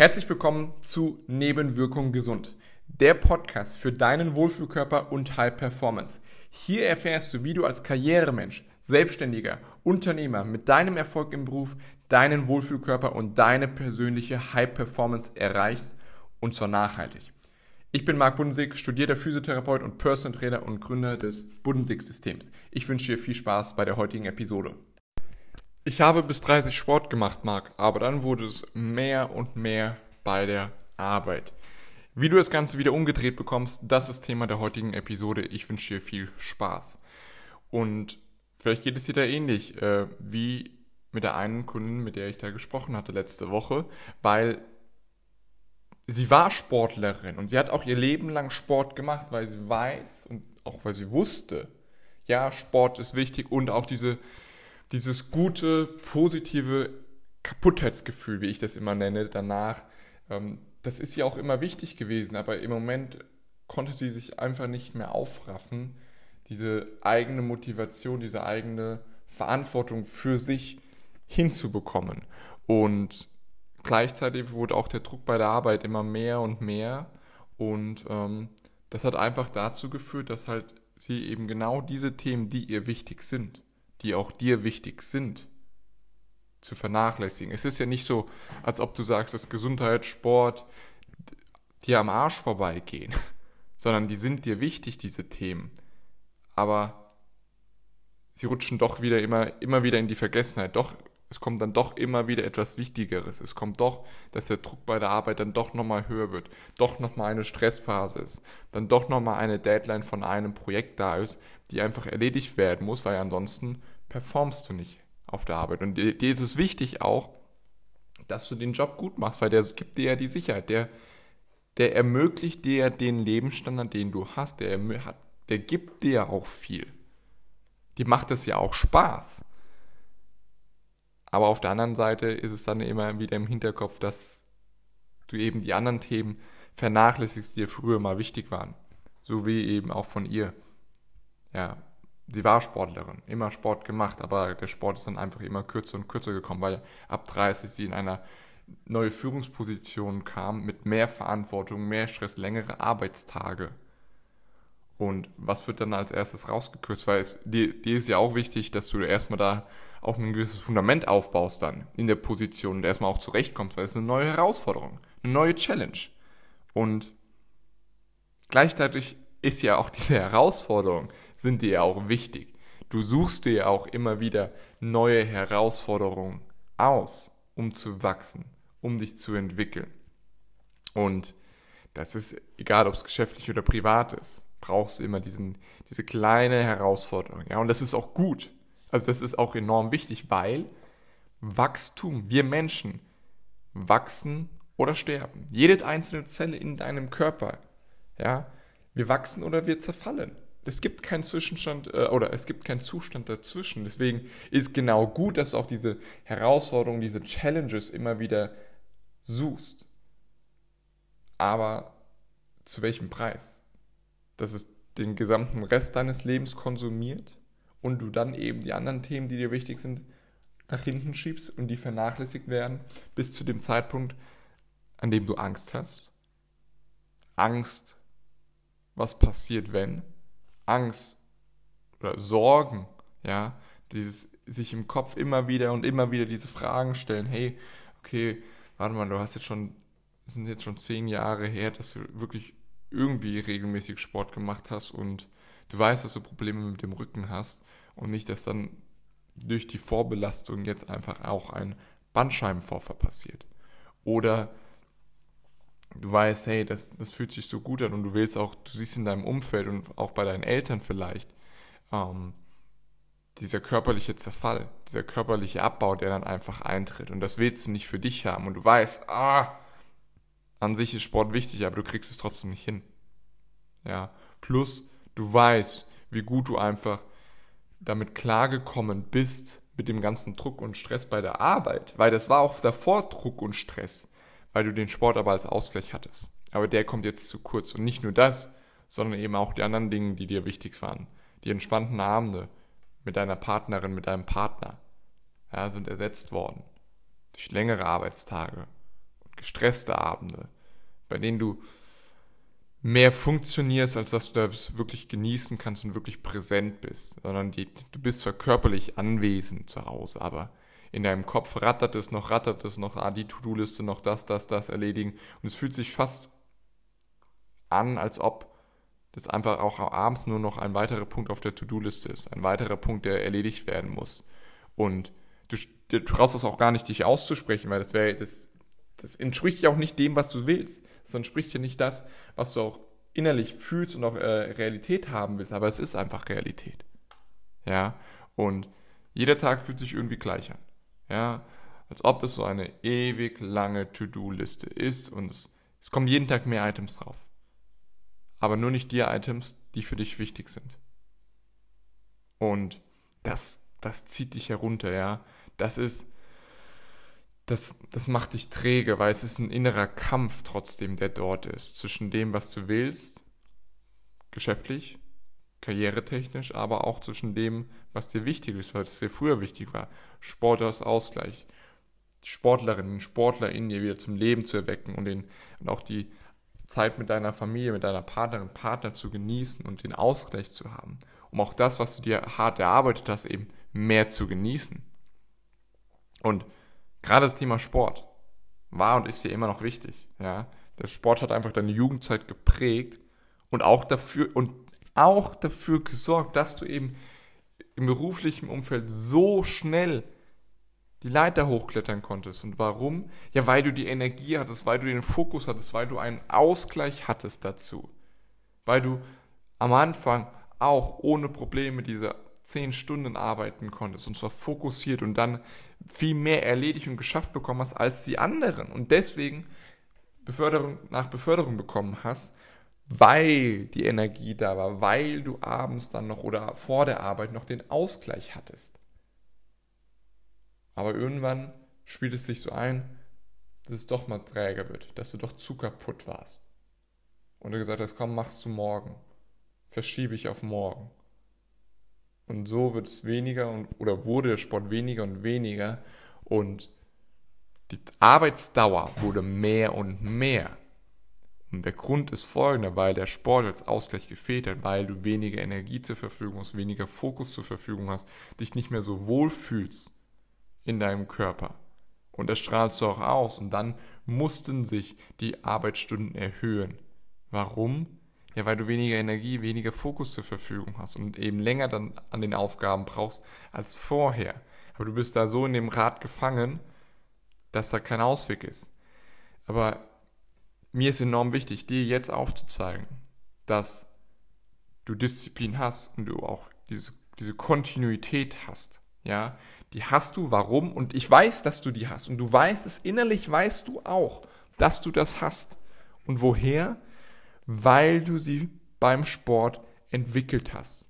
Herzlich willkommen zu Nebenwirkung gesund, der Podcast für deinen Wohlfühlkörper und High Performance. Hier erfährst du, wie du als Karrieremensch, Selbstständiger, Unternehmer mit deinem Erfolg im Beruf deinen Wohlfühlkörper und deine persönliche High Performance erreichst und zwar nachhaltig. Ich bin Marc Budensig, studierter Physiotherapeut und Personal Trainer und Gründer des Budensig-Systems. Ich wünsche dir viel Spaß bei der heutigen Episode. Ich habe bis 30 Sport gemacht, Marc, aber dann wurde es mehr und mehr bei der Arbeit. Wie du das Ganze wieder umgedreht bekommst, das ist Thema der heutigen Episode. Ich wünsche dir viel Spaß. Und vielleicht geht es dir da ähnlich äh, wie mit der einen Kundin, mit der ich da gesprochen hatte letzte Woche, weil sie war Sportlerin und sie hat auch ihr Leben lang Sport gemacht, weil sie weiß und auch weil sie wusste, ja, Sport ist wichtig und auch diese, dieses gute, positive Kaputtheitsgefühl, wie ich das immer nenne, danach, ähm, das ist ja auch immer wichtig gewesen, aber im Moment konnte sie sich einfach nicht mehr aufraffen, diese eigene Motivation, diese eigene Verantwortung für sich hinzubekommen. Und gleichzeitig wurde auch der Druck bei der Arbeit immer mehr und mehr. Und ähm, das hat einfach dazu geführt, dass halt sie eben genau diese Themen, die ihr wichtig sind, die auch dir wichtig sind, zu vernachlässigen. Es ist ja nicht so, als ob du sagst, dass Gesundheit, Sport dir am Arsch vorbeigehen, sondern die sind dir wichtig, diese Themen. Aber sie rutschen doch wieder immer, immer wieder in die Vergessenheit. Doch es kommt dann doch immer wieder etwas Wichtigeres. Es kommt doch, dass der Druck bei der Arbeit dann doch nochmal höher wird, doch nochmal eine Stressphase ist, dann doch nochmal eine Deadline von einem Projekt da ist, die einfach erledigt werden muss, weil ansonsten performst du nicht auf der Arbeit. Und dir ist es wichtig auch, dass du den Job gut machst, weil der gibt dir ja die Sicherheit, der, der ermöglicht dir ja den Lebensstandard, den du hast, der, der gibt dir ja auch viel. Die macht es ja auch Spaß. Aber auf der anderen Seite ist es dann immer wieder im Hinterkopf, dass du eben die anderen Themen vernachlässigst, die dir früher mal wichtig waren. So wie eben auch von ihr. Ja, sie war Sportlerin, immer Sport gemacht, aber der Sport ist dann einfach immer kürzer und kürzer gekommen, weil ab 30 sie in einer neue Führungsposition kam mit mehr Verantwortung, mehr Stress, längere Arbeitstage. Und was wird dann als erstes rausgekürzt? Weil es, dir, dir ist ja auch wichtig, dass du erstmal da auch ein gewisses Fundament aufbaust dann in der Position und erstmal auch zurechtkommst, weil es eine neue Herausforderung, eine neue Challenge. Und gleichzeitig ist ja auch diese Herausforderung, sind dir ja auch wichtig. Du suchst dir ja auch immer wieder neue Herausforderungen aus, um zu wachsen, um dich zu entwickeln. Und das ist egal, ob es geschäftlich oder privat ist, brauchst du immer diesen, diese kleine Herausforderung. Ja, und das ist auch gut. Also das ist auch enorm wichtig, weil Wachstum, wir Menschen wachsen oder sterben. Jede einzelne Zelle in deinem Körper, ja, wir wachsen oder wir zerfallen. Es gibt keinen Zwischenstand äh, oder es gibt keinen Zustand dazwischen. Deswegen ist genau gut, dass du auch diese Herausforderungen, diese Challenges immer wieder suchst. Aber zu welchem Preis? Dass es den gesamten Rest deines Lebens konsumiert? Und du dann eben die anderen Themen, die dir wichtig sind, nach hinten schiebst und die vernachlässigt werden bis zu dem Zeitpunkt, an dem du Angst hast. Angst, was passiert, wenn? Angst oder Sorgen, ja, dieses sich im Kopf immer wieder und immer wieder diese Fragen stellen, hey, okay, warte mal, du hast jetzt schon, sind jetzt schon zehn Jahre her, dass du wirklich irgendwie regelmäßig Sport gemacht hast und du weißt, dass du Probleme mit dem Rücken hast und nicht, dass dann durch die Vorbelastung jetzt einfach auch ein Bandscheibenvorfall passiert. Oder du weißt, hey, das, das fühlt sich so gut an und du willst auch, du siehst in deinem Umfeld und auch bei deinen Eltern vielleicht, ähm, dieser körperliche Zerfall, dieser körperliche Abbau, der dann einfach eintritt. Und das willst du nicht für dich haben. Und du weißt, ah, an sich ist Sport wichtig, aber du kriegst es trotzdem nicht hin. Ja. Plus, du weißt, wie gut du einfach damit klargekommen bist mit dem ganzen Druck und Stress bei der Arbeit, weil das war auch davor Druck und Stress, weil du den Sport aber als Ausgleich hattest. Aber der kommt jetzt zu kurz. Und nicht nur das, sondern eben auch die anderen Dinge, die dir wichtig waren. Die entspannten Abende mit deiner Partnerin, mit deinem Partner, ja, sind ersetzt worden durch längere Arbeitstage gestresste Abende, bei denen du mehr funktionierst, als dass du das wirklich genießen kannst und wirklich präsent bist, sondern die, du bist zwar körperlich anwesend zu Hause, aber in deinem Kopf rattert es noch, rattert es noch, ah, die To-Do-Liste noch das, das, das erledigen. Und es fühlt sich fast an, als ob das einfach auch abends nur noch ein weiterer Punkt auf der To-Do-Liste ist, ein weiterer Punkt, der erledigt werden muss. Und du, du traust es auch gar nicht, dich auszusprechen, weil das wäre, das, das entspricht ja auch nicht dem, was du willst. Das entspricht ja nicht das, was du auch innerlich fühlst und auch äh, Realität haben willst, aber es ist einfach Realität. Ja, und jeder Tag fühlt sich irgendwie gleich an. Ja, als ob es so eine ewig lange To-Do-Liste ist und es, es kommen jeden Tag mehr Items drauf. Aber nur nicht die Items, die für dich wichtig sind. Und das, das zieht dich herunter, ja. Das ist, das, das macht dich träge, weil es ist ein innerer Kampf trotzdem, der dort ist, zwischen dem, was du willst, geschäftlich, karrieretechnisch, aber auch zwischen dem, was dir wichtig ist, was dir früher wichtig war. Sport als Ausgleich, Sportlerinnen, Sportler in dir wieder zum Leben zu erwecken und, den, und auch die Zeit mit deiner Familie, mit deiner Partnerin, Partner zu genießen und den Ausgleich zu haben, um auch das, was du dir hart erarbeitet hast, eben mehr zu genießen. Und gerade das Thema Sport war und ist dir immer noch wichtig. Ja? Der Sport hat einfach deine Jugendzeit geprägt und auch dafür und auch dafür gesorgt, dass du eben im beruflichen Umfeld so schnell die Leiter hochklettern konntest. Und warum? Ja, weil du die Energie hattest, weil du den Fokus hattest, weil du einen Ausgleich hattest dazu. Weil du am Anfang auch ohne Probleme diese zehn Stunden arbeiten konntest und zwar fokussiert und dann viel mehr erledigt und geschafft bekommen hast als die anderen und deswegen Beförderung nach Beförderung bekommen hast, weil die Energie da war, weil du abends dann noch oder vor der Arbeit noch den Ausgleich hattest. Aber irgendwann spielt es sich so ein, dass es doch mal träger wird, dass du doch zu kaputt warst. Und du gesagt hast, komm, mach's zu morgen. Verschiebe ich auf morgen. Und so wird es weniger und, oder wurde der Sport weniger und weniger. Und die Arbeitsdauer wurde mehr und mehr. Und der Grund ist folgender, weil der Sport als Ausgleich gefehlt hat, weil du weniger Energie zur Verfügung hast, weniger Fokus zur Verfügung hast, dich nicht mehr so wohl fühlst in deinem Körper. Und das strahlst du auch aus. Und dann mussten sich die Arbeitsstunden erhöhen. Warum? Ja, weil du weniger Energie, weniger Fokus zur Verfügung hast und eben länger dann an den Aufgaben brauchst als vorher. Aber du bist da so in dem Rad gefangen, dass da kein Ausweg ist. Aber mir ist enorm wichtig, dir jetzt aufzuzeigen, dass du Disziplin hast und du auch diese, diese Kontinuität hast. Ja, die hast du. Warum? Und ich weiß, dass du die hast. Und du weißt es innerlich, weißt du auch, dass du das hast. Und woher? Weil du sie beim Sport entwickelt hast.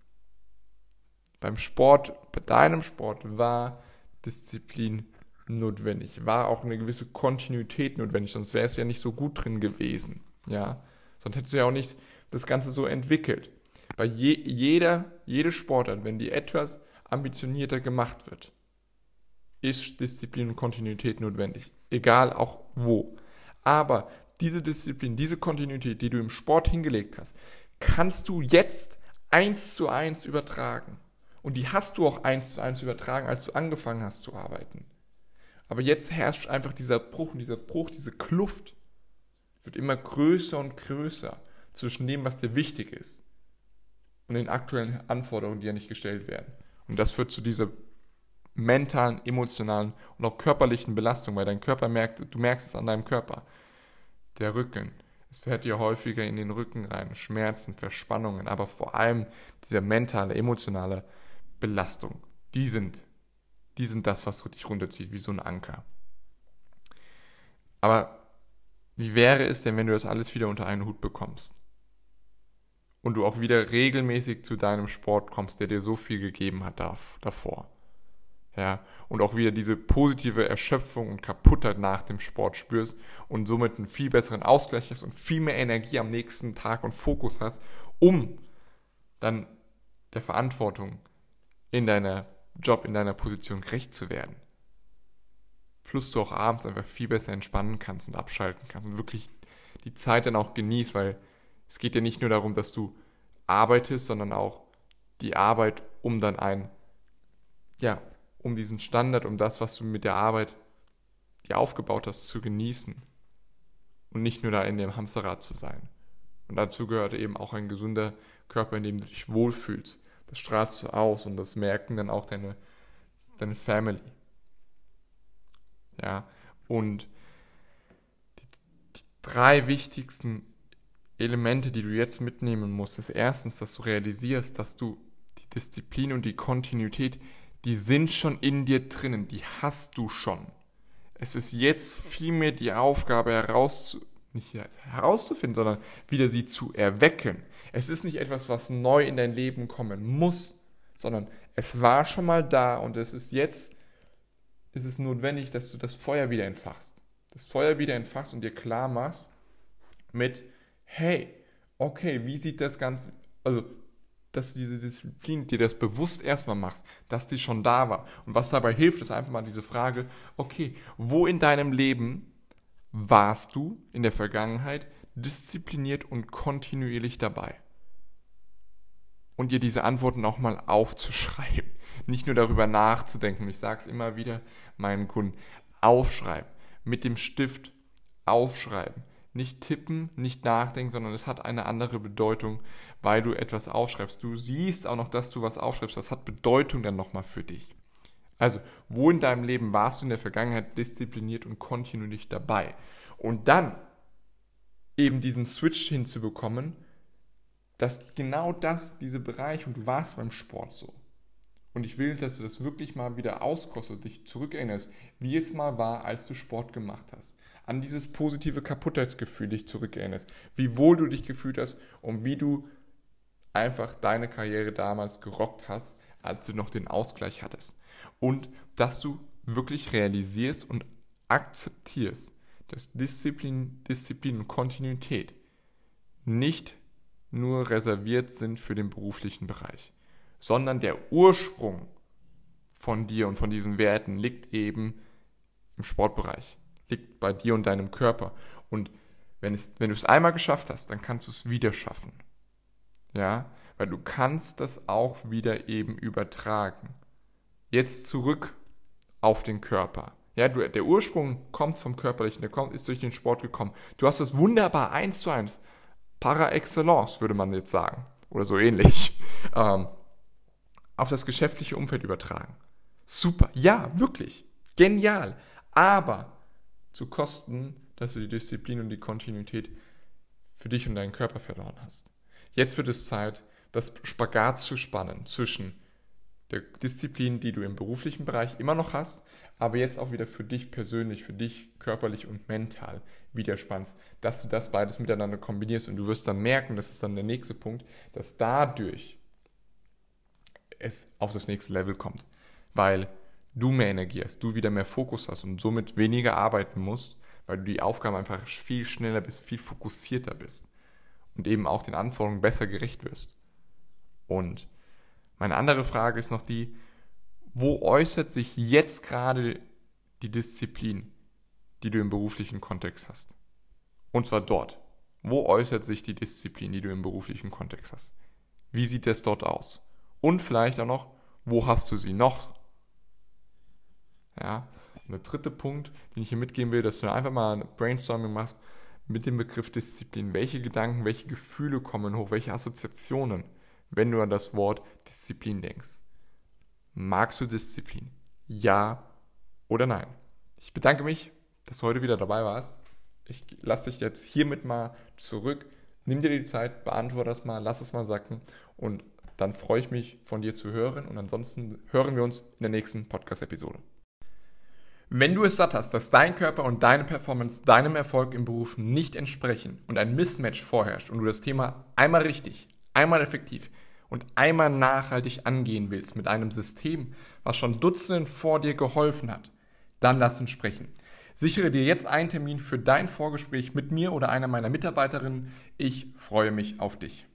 Beim Sport, bei deinem Sport war Disziplin notwendig, war auch eine gewisse Kontinuität notwendig, sonst wäre es ja nicht so gut drin gewesen. Ja, sonst hättest du ja auch nicht das Ganze so entwickelt. Bei je, jeder, jede Sportart, wenn die etwas ambitionierter gemacht wird, ist Disziplin und Kontinuität notwendig. Egal auch wo. Aber diese Disziplin, diese Kontinuität, die du im Sport hingelegt hast, kannst du jetzt eins zu eins übertragen. Und die hast du auch eins zu eins übertragen, als du angefangen hast zu arbeiten. Aber jetzt herrscht einfach dieser Bruch und dieser Bruch, diese Kluft wird immer größer und größer zwischen dem, was dir wichtig ist und den aktuellen Anforderungen, die ja nicht gestellt werden. Und das führt zu dieser mentalen, emotionalen und auch körperlichen Belastung, weil dein Körper merkt, du merkst es an deinem Körper der Rücken. Es fährt dir häufiger in den Rücken rein, Schmerzen, Verspannungen, aber vor allem diese mentale, emotionale Belastung. Die sind, die sind das, was dich runterzieht, wie so ein Anker. Aber wie wäre es denn, wenn du das alles wieder unter einen Hut bekommst? Und du auch wieder regelmäßig zu deinem Sport kommst, der dir so viel gegeben hat davor ja, und auch wieder diese positive Erschöpfung und Kaputtheit nach dem Sport spürst und somit einen viel besseren Ausgleich hast und viel mehr Energie am nächsten Tag und Fokus hast, um dann der Verantwortung in deiner Job, in deiner Position gerecht zu werden. plus du auch abends einfach viel besser entspannen kannst und abschalten kannst und wirklich die Zeit dann auch genießt, weil es geht ja nicht nur darum, dass du arbeitest, sondern auch die Arbeit, um dann ein, ja, um diesen Standard, um das, was du mit der Arbeit dir aufgebaut hast, zu genießen und nicht nur da in dem Hamsterrad zu sein. Und dazu gehört eben auch ein gesunder Körper, in dem du dich wohlfühlst. Das strahlst du aus und das merken dann auch deine, deine Family. Ja, und die, die drei wichtigsten Elemente, die du jetzt mitnehmen musst, ist erstens, dass du realisierst, dass du die Disziplin und die Kontinuität, die sind schon in dir drinnen, die hast du schon. Es ist jetzt vielmehr die Aufgabe herauszu nicht herauszufinden, sondern wieder sie zu erwecken. Es ist nicht etwas, was neu in dein Leben kommen muss, sondern es war schon mal da und es ist jetzt, ist es notwendig, dass du das Feuer wieder entfachst. Das Feuer wieder entfachst und dir klar machst mit, hey, okay, wie sieht das Ganze, also, dass du diese Disziplin dir das bewusst erstmal machst, dass die schon da war. Und was dabei hilft, ist einfach mal diese Frage, okay, wo in deinem Leben warst du in der Vergangenheit diszipliniert und kontinuierlich dabei? Und dir diese Antworten auch mal aufzuschreiben. Nicht nur darüber nachzudenken. Ich sage es immer wieder meinen Kunden. Aufschreiben. Mit dem Stift aufschreiben nicht tippen, nicht nachdenken, sondern es hat eine andere Bedeutung, weil du etwas aufschreibst. Du siehst auch noch, dass du was aufschreibst. Das hat Bedeutung dann nochmal für dich. Also, wo in deinem Leben warst du in der Vergangenheit diszipliniert und kontinuierlich dabei? Und dann eben diesen Switch hinzubekommen, dass genau das, diese Bereich, und du warst beim Sport so. Und ich will, dass du das wirklich mal wieder auskostest, dich zurückerinnerst, wie es mal war, als du Sport gemacht hast an dieses positive Kaputtheitsgefühl dich zurückerinnerst, wie wohl du dich gefühlt hast und wie du einfach deine Karriere damals gerockt hast, als du noch den Ausgleich hattest. Und dass du wirklich realisierst und akzeptierst, dass Disziplin, Disziplin und Kontinuität nicht nur reserviert sind für den beruflichen Bereich, sondern der Ursprung von dir und von diesen Werten liegt eben im Sportbereich liegt bei dir und deinem Körper. Und wenn, es, wenn du es einmal geschafft hast, dann kannst du es wieder schaffen. Ja, weil du kannst das auch wieder eben übertragen. Jetzt zurück auf den Körper. Ja, du, der Ursprung kommt vom Körperlichen, der kommt, ist durch den Sport gekommen. Du hast es wunderbar eins zu eins, par excellence, würde man jetzt sagen, oder so ähnlich, ähm, auf das geschäftliche Umfeld übertragen. Super, ja, wirklich, genial. Aber zu Kosten, dass du die Disziplin und die Kontinuität für dich und deinen Körper verloren hast. Jetzt wird es Zeit, das Spagat zu spannen zwischen der Disziplin, die du im beruflichen Bereich immer noch hast, aber jetzt auch wieder für dich persönlich, für dich körperlich und mental wieder spannst, dass du das beides miteinander kombinierst. Und du wirst dann merken, das ist dann der nächste Punkt, dass dadurch es auf das nächste Level kommt, weil du mehr Energie hast, du wieder mehr Fokus hast und somit weniger arbeiten musst, weil du die Aufgaben einfach viel schneller bist, viel fokussierter bist und eben auch den Anforderungen besser gerecht wirst. Und meine andere Frage ist noch die, wo äußert sich jetzt gerade die Disziplin, die du im beruflichen Kontext hast? Und zwar dort. Wo äußert sich die Disziplin, die du im beruflichen Kontext hast? Wie sieht es dort aus? Und vielleicht auch noch, wo hast du sie noch ja? Und der dritte Punkt, den ich hier mitgeben will, dass du einfach mal ein Brainstorming machst mit dem Begriff Disziplin. Welche Gedanken, welche Gefühle kommen hoch, welche Assoziationen, wenn du an das Wort Disziplin denkst. Magst du Disziplin? Ja oder nein? Ich bedanke mich, dass du heute wieder dabei warst. Ich lasse dich jetzt hiermit mal zurück. Nimm dir die Zeit, beantworte das mal, lass es mal sacken und dann freue ich mich von dir zu hören und ansonsten hören wir uns in der nächsten Podcast-Episode. Wenn du es satt hast, dass dein Körper und deine Performance deinem Erfolg im Beruf nicht entsprechen und ein Mismatch vorherrscht und du das Thema einmal richtig, einmal effektiv und einmal nachhaltig angehen willst mit einem System, was schon Dutzenden vor dir geholfen hat, dann lass uns sprechen. Sichere dir jetzt einen Termin für dein Vorgespräch mit mir oder einer meiner Mitarbeiterinnen. Ich freue mich auf dich.